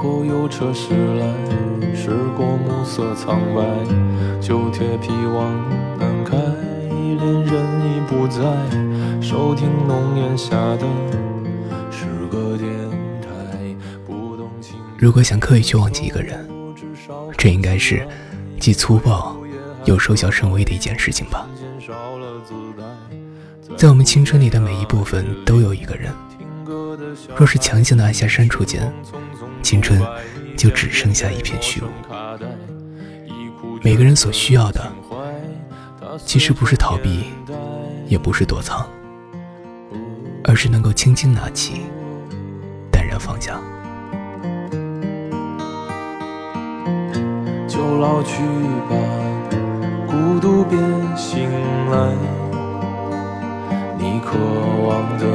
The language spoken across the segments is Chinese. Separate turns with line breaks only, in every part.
后有车驶来，驶过暮色苍白，旧铁皮往南开，恋人已不在，收听浓烟下的是个电台，不动情。
如果想刻意去忘记一个人，这应该是既粗暴又收效甚微的一件事情吧。在我们青春里的每一部分都有一个人，若是强行的按下删除键，青春就只剩下一片虚无。每个人所需要的，其实不是逃避，也不是躲藏，而是能够轻轻拿起，淡然放下。
就老去吧，孤独别醒来。你渴望的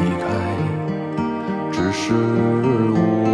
离开，只是无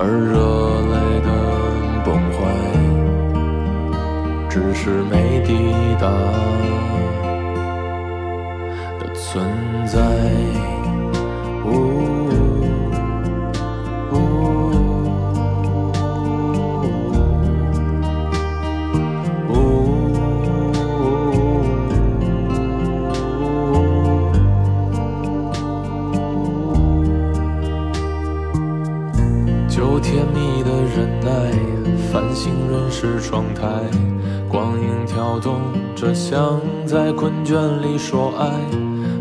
而热泪的。崩坏，只是没抵达的存在。有甜蜜的忍耐，繁星润湿窗台，光影跳动着，像在困倦里说爱，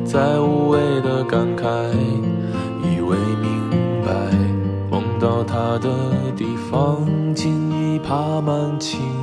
在无谓的感慨，以为明白，梦到他的地方，竟已爬满青。